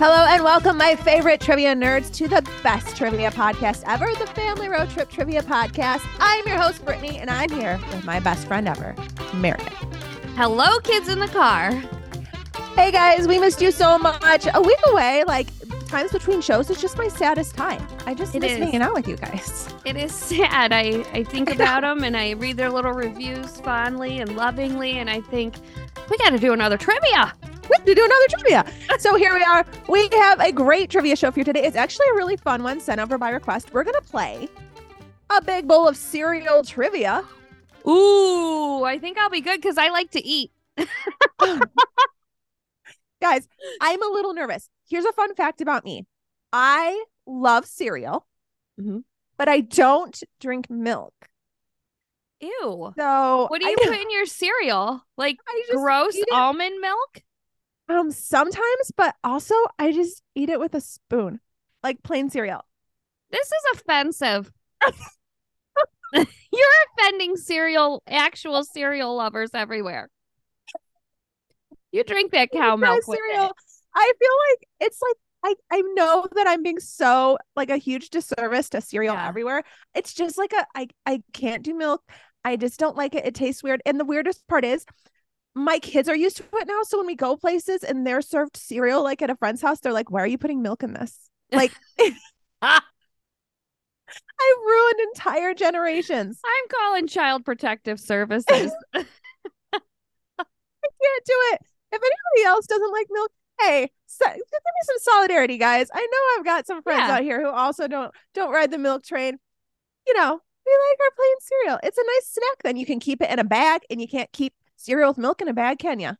Hello and welcome, my favorite trivia nerds, to the best trivia podcast ever, the Family Road Trip Trivia Podcast. I'm your host, Brittany, and I'm here with my best friend ever, Meredith. Hello, kids in the car. Hey guys, we missed you so much. A week away, like times between shows, is just my saddest time. I just It miss is. hanging out with you guys. It is sad. I, I think about them and I read their little reviews fondly and lovingly, and I think we got to do another trivia. We have to do another trivia. So here we are. We have a great trivia show for you today. It's actually a really fun one sent over by request. We're gonna play a big bowl of cereal trivia. Ooh, I think I'll be good because I like to eat. Guys, I'm a little nervous. Here's a fun fact about me. I love cereal, Mhm. but I don't drink milk. Ew. So What do you know- put in your cereal? Like gross almond milk? Um sometimes, but also I just eat it with a spoon, like plain cereal. This is offensive. You're offending cereal, actual cereal lovers everywhere. You drink that cow milk with cereal. I feel like it's like I I know that I'm being so like a huge disservice to cereal Yeah. everywhere. It's just like a I I can't do milk. I just don't like it. It tastes weird. And the weirdest part is my kids are used to it now. So when we go places and they're served cereal like at a friend's house, they're like, "Why are you putting milk in this?" Like I've ruined entire generations. I'm calling Child Protective Services. I can't do it. If anybody else doesn't like milk, hey, so, give me some solidarity, guys. I know I've got some friends Yeah. out here who also don't don't ride the milk train. You know, we like our plain cereal. It's a nice snack. Then you can keep it in a bag, and you can't keep cereal with milk in a bag, can you?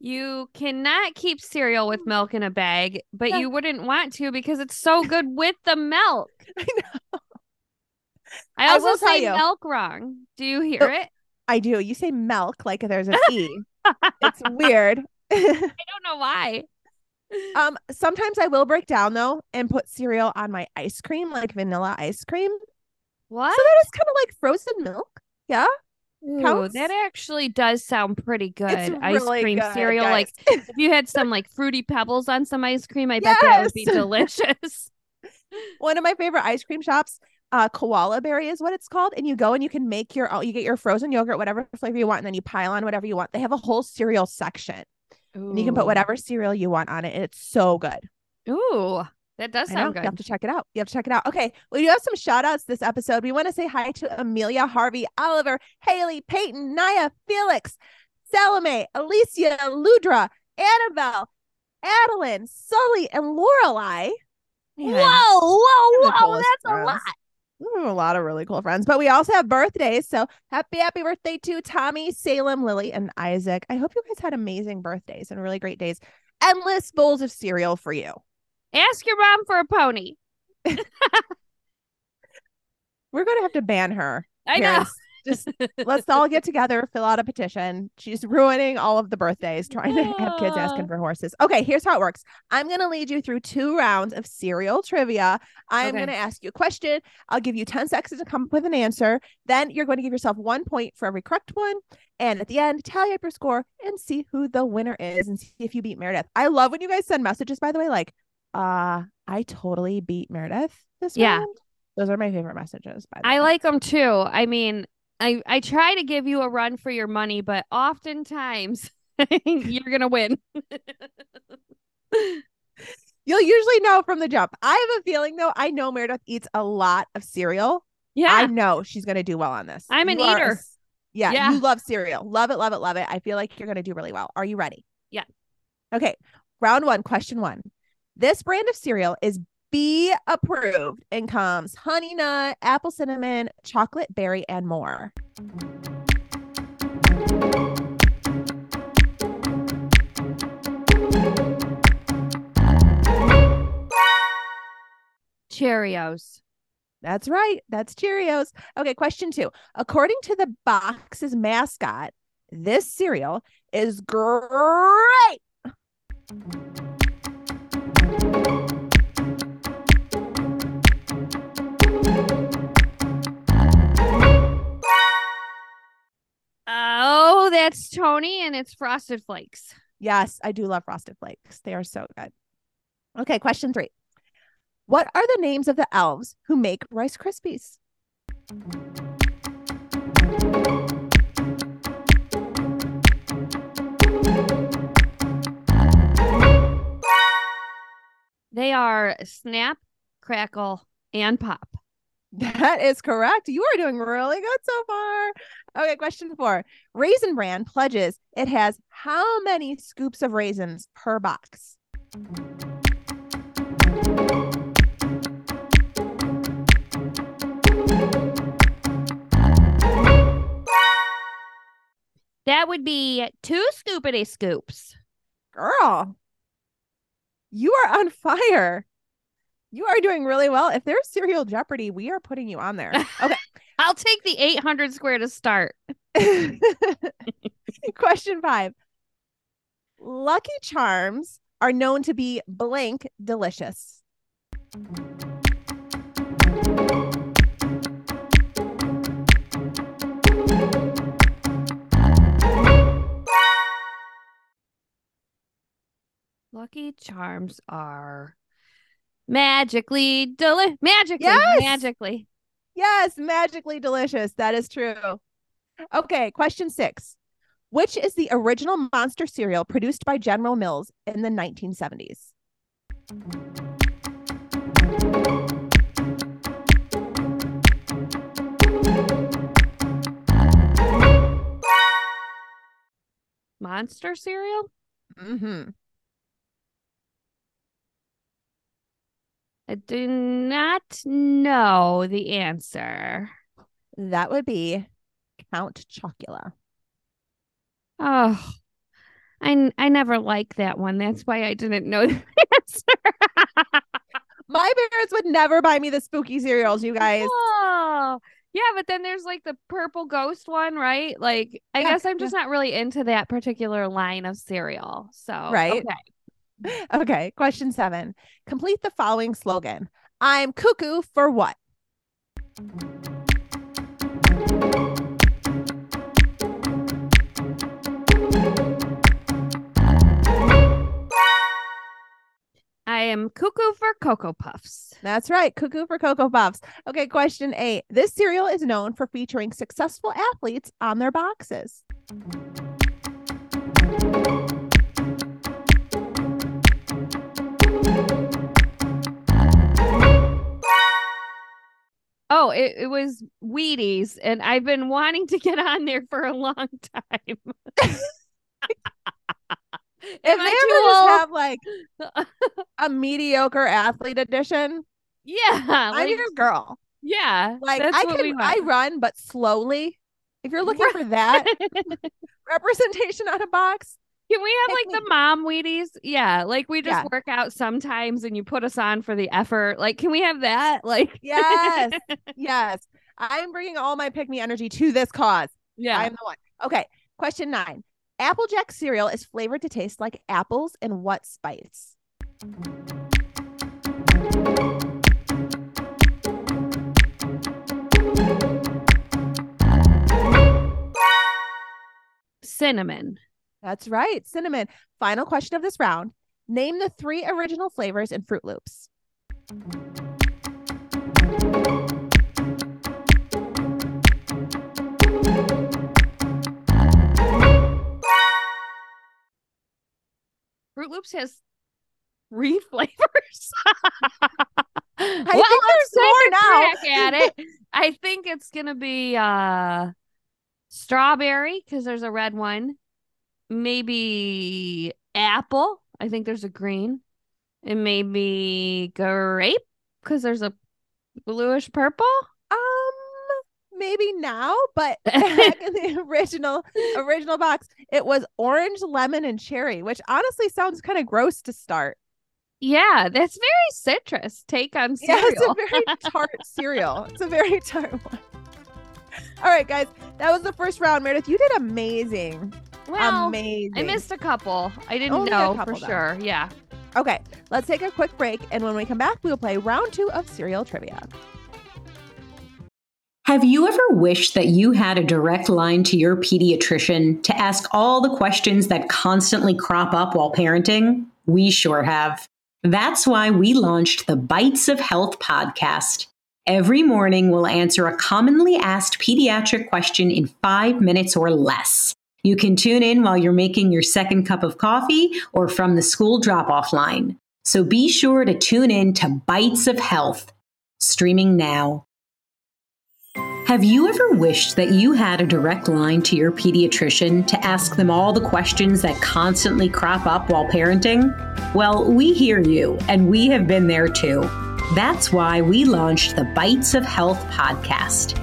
You cannot keep cereal with milk in a bag, but Yeah. you wouldn't want to because it's so good with the milk. I know. I I also tell say you. milk wrong. Do you hear Oh. it? I do. You say milk like there's an e. It's weird. I don't know why. um, sometimes I will break down though and put cereal on my ice cream, like vanilla ice cream. What? So that is kind of like frozen milk. Yeah. Ooh, counts? that actually does sound pretty good. Ice cream good, cereal. guys. Like if you had some like fruity pebbles on some ice cream, I bet that would be delicious. one of my favorite ice cream shops uh koala berry is what it's called and you go and you can make your you get your frozen yogurt whatever flavor you want and then you pile on whatever you want they have a whole cereal section and you can put whatever cereal you want on it and it's so good Ooh, that does sound good. you have to check it out you have to check it out okay we do have some shout outs this episode we want to say hi to amelia harvey oliver haley peyton naya felix salome alicia ludra annabelle adeline sully and lorelei Man, whoa whoa whoa, that's a lot. We have a lot of really cool friends, but we also have birthdays. So happy, happy birthday to Tommy, Salem, Lily, and Isaac. I hope you guys had amazing birthdays and really great days. Endless bowls of cereal for you. Ask your mom for a pony. We're going to have to ban her. I know. Just let's all get together, fill out a petition. She's ruining all of the birthdays, trying to have kids asking ah. for horses. Okay, here's how it works. I'm going to lead you through two rounds of cereal trivia. I'm Okay. going to ask you a question. I'll give you 10 seconds to come up with an answer. Then you're going to give yourself one point for every correct one. And at the end, tally up your score and see who the winner is and see if you beat Meredith. I love when you guys send messages, by the way, like, uh, I totally beat Meredith this Yeah. round. Those are my favorite messages, by the way. I way. like them too. I mean, I I try to give you a run for your money, but oftentimes you're gonna win. You'll usually know from the jump. I have a feeling though, I know Meredith eats a lot of cereal. yeah, I know she's gonna do well on this. I'm an You a eater. yeah, Yeah. you love cereal. Love it, love it, love it. I feel like you're gonna do really well. Are you ready? Yeah. Okay. Round one, question one. This brand of cereal is B approved and comes honey nut, apple cinnamon, chocolate berry, and more. Cheerios. That's right. That's Cheerios. Okay, question two. According to the box's mascot, this cereal is great. That's Tony and it's Frosted Flakes. Yes, I do love Frosted Flakes. They are so good. Okay, question three. What are the names of the elves who make Rice Krispies? They are Snap, Crackle, and Pop. That is correct. You are doing really good so far. Okay, question four. Raisin Bran pledges it has how many scoops of raisins per box? That would be two scoopity scoops. Girl, you are on fire. You are doing really well. If there's cereal Jeopardy, we are putting you on there. Okay. I'll take the 800 square to start. Question five. Lucky Charms are known to be blank delicious. Lucky Charms are magically deli magically Yes! magically. Yes, magically delicious. That is true. Okay, question six. Which is the original monster cereal produced by General Mills in the 1970s? Monster cereal? Mm-hmm. I do not know the answer. That would be Count Chocula. Oh, I, I never liked that one. That's why I didn't know the answer. My parents would never buy me the spooky cereals, you guys. Oh, yeah, but then there's like the purple ghost one, right? Like, I Yeah, guess I'm just not really into that particular line of cereal. So, Right. okay. Okay, question seven. Complete the following slogan. I'm cuckoo for what? I am cuckoo for Cocoa Puffs. That's right, cuckoo for Cocoa Puffs. Okay, question eight. This cereal is known for featuring successful athletes on their boxes. Oh, it, it was Wheaties, and I've been wanting to get on there for a long time. If they I ever just have like a mediocre athlete edition, Yeah, I'm like, your girl. yeah. Like I can, I run, but slowly. If you're looking for that representation on a box, Can we have like the mom Wheaties? Yeah, like we just Yeah. work out sometimes, and you put us on for the effort. Like, can we have that? Like, yes, yes. I'm bringing all my pick me energy to this cause. yeah. I'm the one. Okay. Question nine. Applejack cereal is flavored to taste like apples and what spice? Cinnamon. That's right, cinnamon. Final question of this round. Name the three original flavors in Froot Loops. Froot Loops has three flavors. well, think there's more now. crack at it. I think it's gonna be uh strawberry because there's a red one. Maybe apple. I think there's a green. And maybe grape because there's a bluish purple. Um, maybe now, but back in the original original box, it was orange, lemon, and cherry, which honestly sounds kind of gross to start. Yeah, that's very citrus take on cereal. Yeah, it's a very tart cereal. It's a very tart one. All right, guys, that was the first round. Meredith, you did amazing. Well, amazing. I missed a couple. I didn't Only know couple, for though. sure. Yeah. Okay, let's take a quick break, and when we come back, we will play round two of cereal trivia. Have you ever wished that you had a direct line to your pediatrician to ask all the questions that constantly crop up while parenting? We sure have. That's why we launched the Bites of Health podcast. Every morning, we'll answer a commonly asked pediatric question in five minutes or less. You can tune in while you're making your second cup of coffee or from the school drop off line. So be sure to tune in to Bites of Health, streaming now. Have you ever wished that you had a direct line to your pediatrician to ask them all the questions that constantly crop up while parenting? Well, we hear you, and we have been there too. That's why we launched the Bites of Health podcast.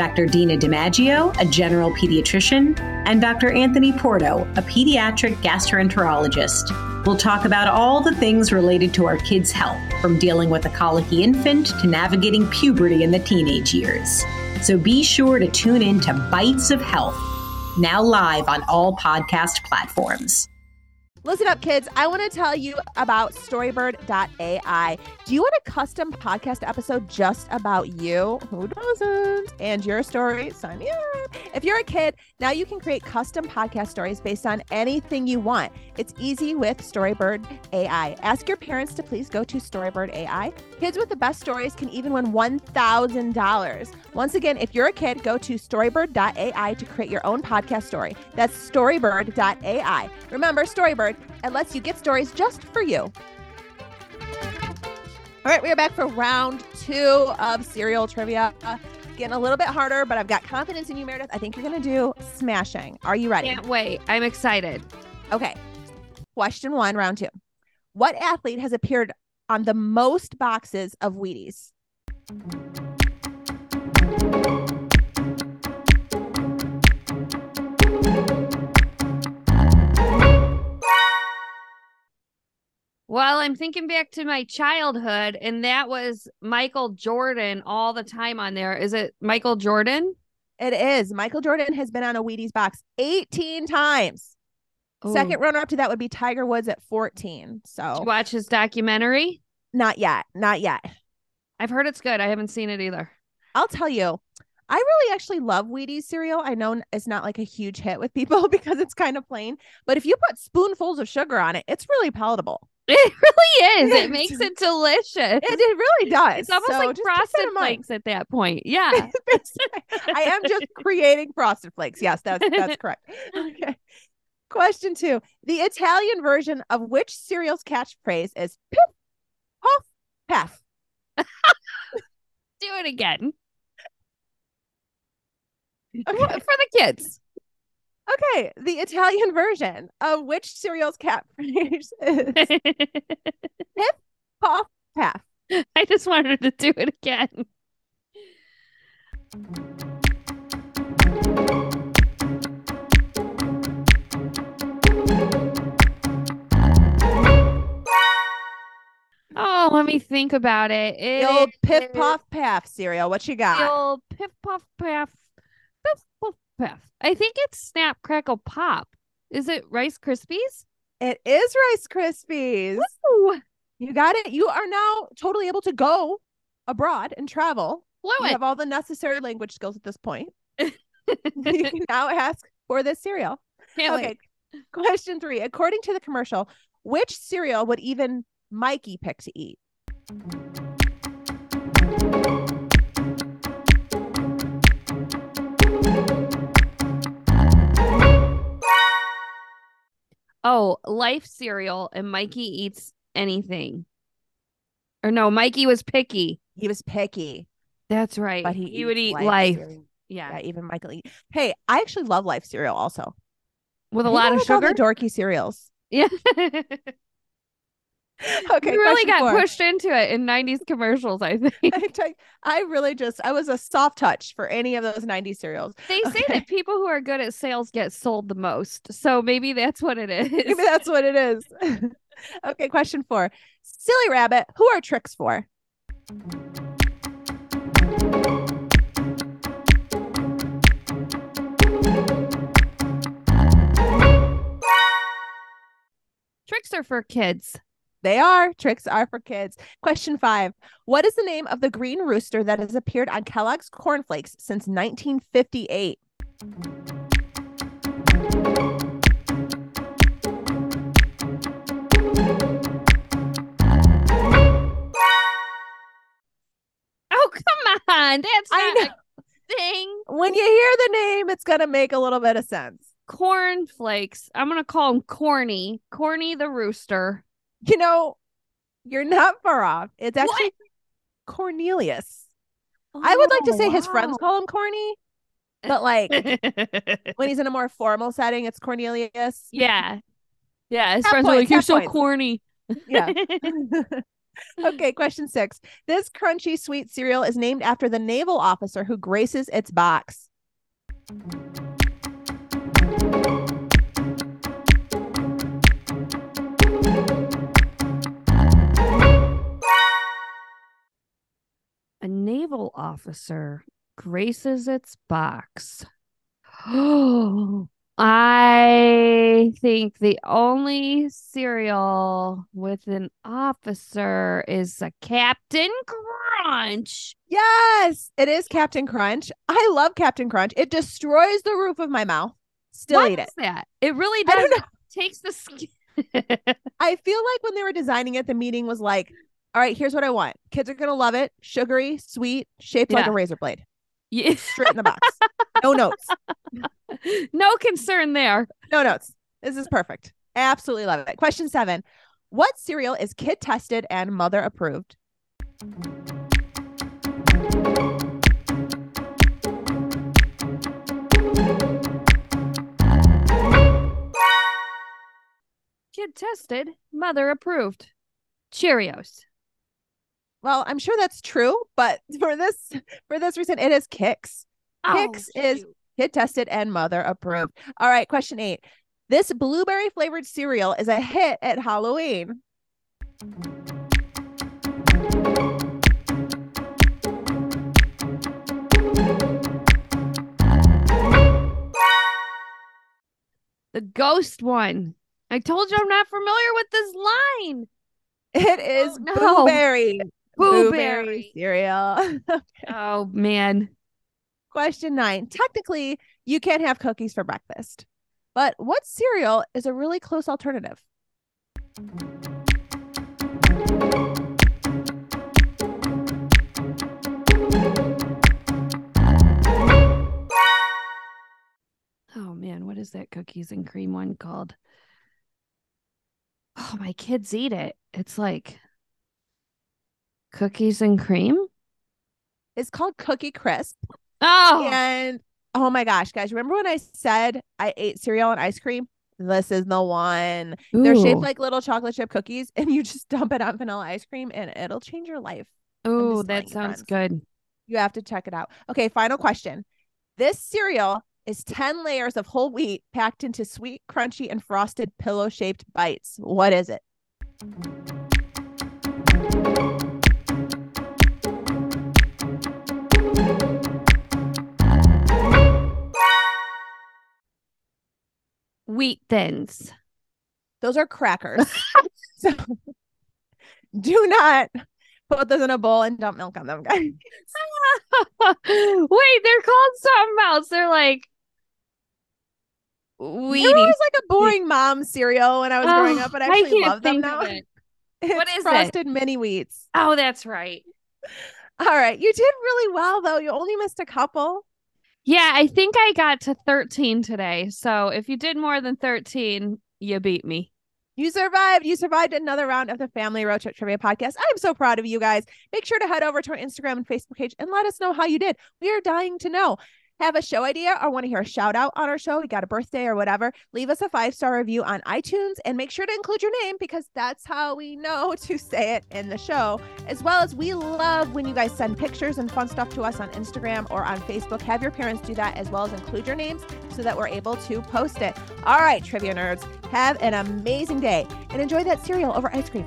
Dr. Dina DiMaggio, a general pediatrician, and Dr. Anthony Porto, a pediatric gastroenterologist. We'll talk about all the things related to our kids' health, from dealing with a colicky infant to navigating puberty in the teenage years. So be sure to tune in to Bites of Health now live on all podcast platforms. Listen up, kids. I want to tell you about Storybird.ai. Do you want a custom podcast episode just about you? Who doesn't? And your story? Sign me up. If you're a kid, now you can create custom podcast stories based on anything you want. It's easy with Storybird AI. Ask your parents to please go to Storybird AI. Kids with the best stories can even win $1,000. Once again, if you're a kid, go to storybird.ai to create your own podcast story. That's storybird.ai. Remember, Storybird, it lets you get stories just for you. All right, we are back for round two of cereal trivia. Uh, Getting a little bit harder, but I've got confidence in you, Meredith. I think you're going to do smashing. Are you ready? Can't wait. I'm excited. Okay. Question one, round two. What athlete has appeared on the most boxes of Wheaties? Well, I'm thinking back to my childhood, and that was Michael Jordan all the time on there. Is it Michael Jordan? It is. Michael Jordan has been on a Wheaties box 18 times. Ooh. Second runner up to that would be Tiger Woods at 14. Did you So watch his documentary? not yet. Not yet. I've heard it's good. I haven't seen it either. I'll tell you, I really actually love Wheaties cereal. I know it's not like a huge hit with people because it's kind of plain, but if you put spoonfuls of sugar on it, it's really palatable. It really is. It makes it delicious. It, it really does. It's almost So like just keep that frosted flakes at that point. Yeah. I am just creating frosted flakes. Yes, that's that's correct. Okay. Question two. The Italian version of which cereal's catchphrase is piff, puff, paff? Do it again Okay. for the kids. Okay. The Italian version of which cereal's catchphrase is puff, paff? I just wanted to do it again. Oh, let me think about it. The old It piff, is puff, paff cereal. What you got? The old piff puff paff. Piff puff paff. I think it's Snap Crackle Pop. Is it Rice Krispies? It is Rice Krispies. Ooh, You got it. You are now totally able to go abroad and travel. You have all the necessary language skills at this point. you can now ask for this cereal. Can't okay. wait. Question three. According to the commercial, which cereal would even Mikey pick to eat? Oh, Life cereal and Mikey eats anything. Or no, Mikey was picky. He was picky, That's right. but he, he would eat life. cereal. Yeah. Yeah, even Michael eat. Hey, I actually love Life cereal also. With a lot of like all the sugar. dorky cereals. Yeah. Okay, we really got four. pushed into it in 90s commercials, I think. I, you, really just I was a soft touch for any of those 90s cereals. They say that people who are good at sales get sold the most. So maybe that's what it is. Maybe that's what it is. okay, question four. Silly rabbit, who are tricks for? Tricks are for kids. They are. Tricks are for kids. Question five. What is the name of the green rooster that has appeared on Kellogg's cornflakes since 1958? Oh, come on. That's not a thing. When you hear the name, it's going to make a little bit of sense. Cornflakes. I'm going to call him Corny. Corny the rooster. You know, you're not far off. It's What? actually Cornelius. I would like to Oh, say his friends call him corny, but like when he's in a more formal setting, it's Cornelius. yeah. Yeah. His friends are like, You're so points." corny. Yeah. okay, question six. This crunchy sweet cereal is named after the naval officer who graces its box. A naval officer graces its box. Oh, I think the only cereal with an officer is a Captain Crunch. Yes, it is Captain Crunch. I love Captain Crunch. It destroys the roof of my mouth. Still What eat is it. that? It really I don't does. Takes the skin. I feel like when they were designing it, the meeting was like, all right, here's what I want. Kids are going to love it. Sugary, sweet, shaped like a razor blade. Yeah. Straight in the box. no notes. no concern there. No notes. This is perfect. Absolutely love it. Question seven. What cereal is kid tested and mother approved? Kid tested, mother approved. Cheerios. Well, I'm sure that's true, but for this for this reason, it is Kix. Oh, Kix is- shoot. Kid tested and mother approved. All right, question eight. This blueberry flavored cereal is a hit at Halloween. the ghost one. I told you I'm not familiar with this line. It is oh, no. blueberry. Blueberry. cereal. Oh man. Question nine. Technically, you can't have cookies for breakfast, but what cereal is a really close alternative? Oh man, what is that cookies and cream one called? Oh, my kids eat it. It's like cookies and cream. It's called Cookie Crisp. Oh, And oh my gosh, guys, remember when I said I ate cereal and ice cream? This is the one. They're shaped like little chocolate chip cookies, and you just dump it on vanilla ice cream, and it'll change your life. Oh, that sounds friends. good. You have to check it out. Okay, final question. This cereal is 10 layers of whole wheat packed into sweet, crunchy, and frosted pillow shaped bites. What is it? Wheat thins. Those are crackers. so do not put those in a bowl and dump milk on them, guys. Wait, they're called something else. They're like were Wheaties. always like a boring mom cereal when I was growing Oh, up, but I I actually can't love them now. it. What is it? frosted mini wheats. Oh, that's right. All right, you did really well though. You only missed a couple. Yeah, I think I got to 13 today. So if you did more than 13, you beat me. You survived. You survived another round of the Family Road Trip Trivia Podcast. I'm so proud of you guys. Make sure to head over to our Instagram and Facebook page and let us know how you did. We are dying to know. Have a show idea or want to hear a shout out on our show, we got a birthday or whatever, leave us a five star review on iTunes and make sure to include your name because that's how we know to say it in the show. As well as we love when you guys send pictures and fun stuff to us on Instagram or on Facebook. Have your parents do that as well as include your names so that we're able to post it. All right, trivia nerds, have an amazing day and enjoy that cereal over ice cream.